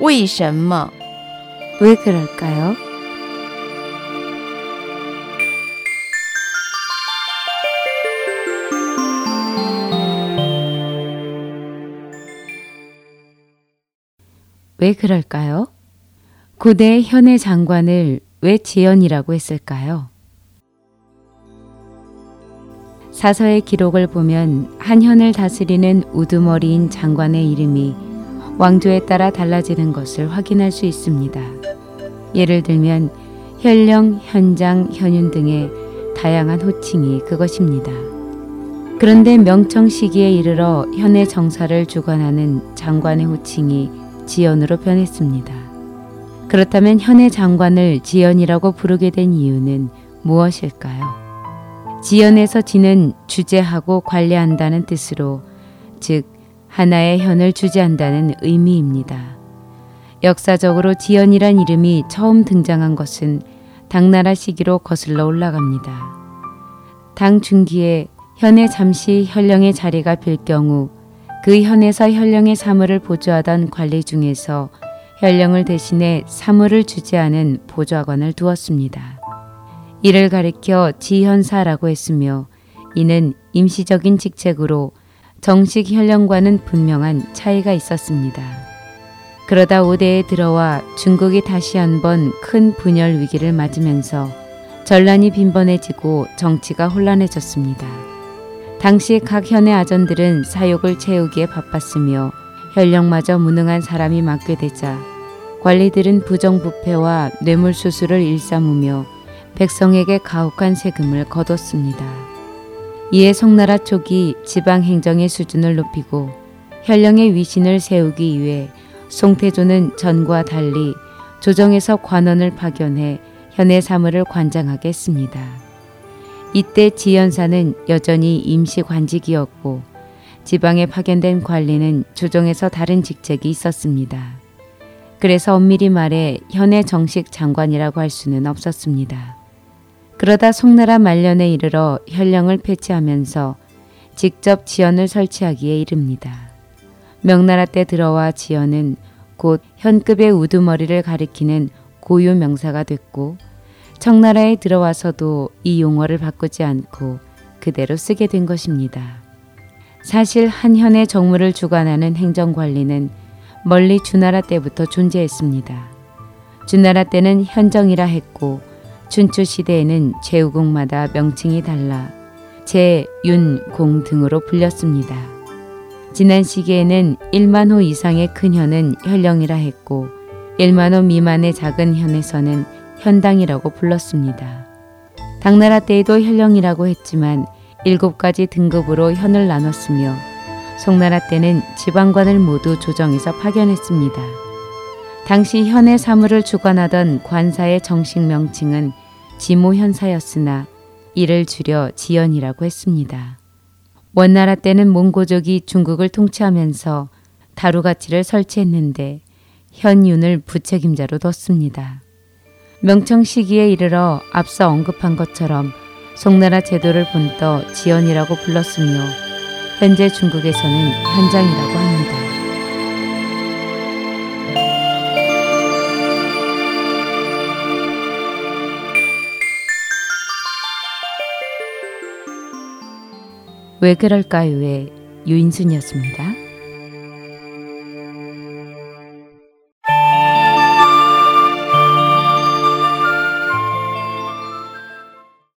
为什么？ 왜 그럴까요? 왜 그럴까요? 고대 현의 장관을 왜 지연이라고 했을까요? 사서의 기록을 보면 한현을 다스리는 우두머리인 장관의 이름이 왕조에 따라 달라지는 것을 확인할 수 있습니다. 예를 들면 현령, 현장, 현윤 등의 다양한 호칭이 그것입니다. 그런데 명청 시기에 이르러 현의 정사를 주관하는 장관의 호칭이 지연으로 변했습니다. 그렇다면 현의 장관을 지연이라고 부르게 된 이유는 무엇일까요? 지연에서 지는 주재하고 관리한다는 뜻으로 즉 하나의 현을 주재한다는 의미입니다. 역사적으로 지연이란 이름이 처음 등장한 것은 당나라 시기로 거슬러 올라갑니다. 당 중기에 현에 잠시 현령의 자리가 빌 경우 그 현에서 현령의 사물을 보조하던 관리 중에서 현령을 대신해 사물을 주재하는 보좌관을 두었습니다. 이를 가리켜 지현사라고 했으며 이는 임시적인 직책으로 정식 현령과는 분명한 차이가 있었습니다. 그러다 5대에 들어와 중국이 다시 한번 큰 분열 위기를 맞으면서 전란이 빈번해지고 정치가 혼란해졌습니다. 당시 각 현의 아전들은 사욕을 채우기에 바빴으며 현령마저 무능한 사람이 맡게 되자 관리들은 부정부패와 뇌물수수를 일삼으며 백성에게 가혹한 세금을 거뒀습니다. 이에 송나라 촉이 지방 행정의 수준을 높이고 현령의 위신을 세우기 위해 송태조는 전과 달리 조정에서 관원을 파견해 현의 사물을 관장하게 했습니다. 이때 지연사는 여전히 임시 관직이었고 지방에 파견된 관리는 조정에서 다른 직책이 있었습니다. 그래서 엄밀히 말해 현의 정식 장관이라고 할 수는 없었습니다. 그러다 송나라 말년에 이르러 현령을 폐지하면서 직접 지연을 설치하기에 이릅니다. 명나라 때 들어와 지연은 곧 현급의 우두머리를 가리키는 고유 명사가 됐고 청나라에 들어와서도 이 용어를 바꾸지 않고 그대로 쓰게 된 것입니다. 사실 한현의 정무를 주관하는 행정관리는 멀리 주나라 때부터 존재했습니다. 주나라 때는 현정이라 했고 춘추 시대에는 제후국마다 명칭이 달라 제, 윤, 공 등으로 불렸습니다. 지난 시기에는 1만 호 이상의 큰 현은 현령이라 했고 1만 호 미만의 작은 현에서는 현당이라고 불렀습니다. 당나라 때에도 현령이라고 했지만 일곱 가지 등급으로 현을 나눴으며 송나라 때는 지방관을 모두 조정해서 파견했습니다. 당시 현의 사물을 주관하던 관사의 정식 명칭은 지모현사였으나 이를 줄여 지연이라고 했습니다. 원나라 때는 몽고족이 중국을 통치하면서 다루가치를 설치했는데 현윤을 부책임자로 뒀습니다. 명청 시기에 이르러 앞서 언급한 것처럼 송나라 제도를 본떠 지연이라고 불렀으며 현재 중국에서는 현장이라고 합니다. 왜 그럴까요의 유인순이었습니다.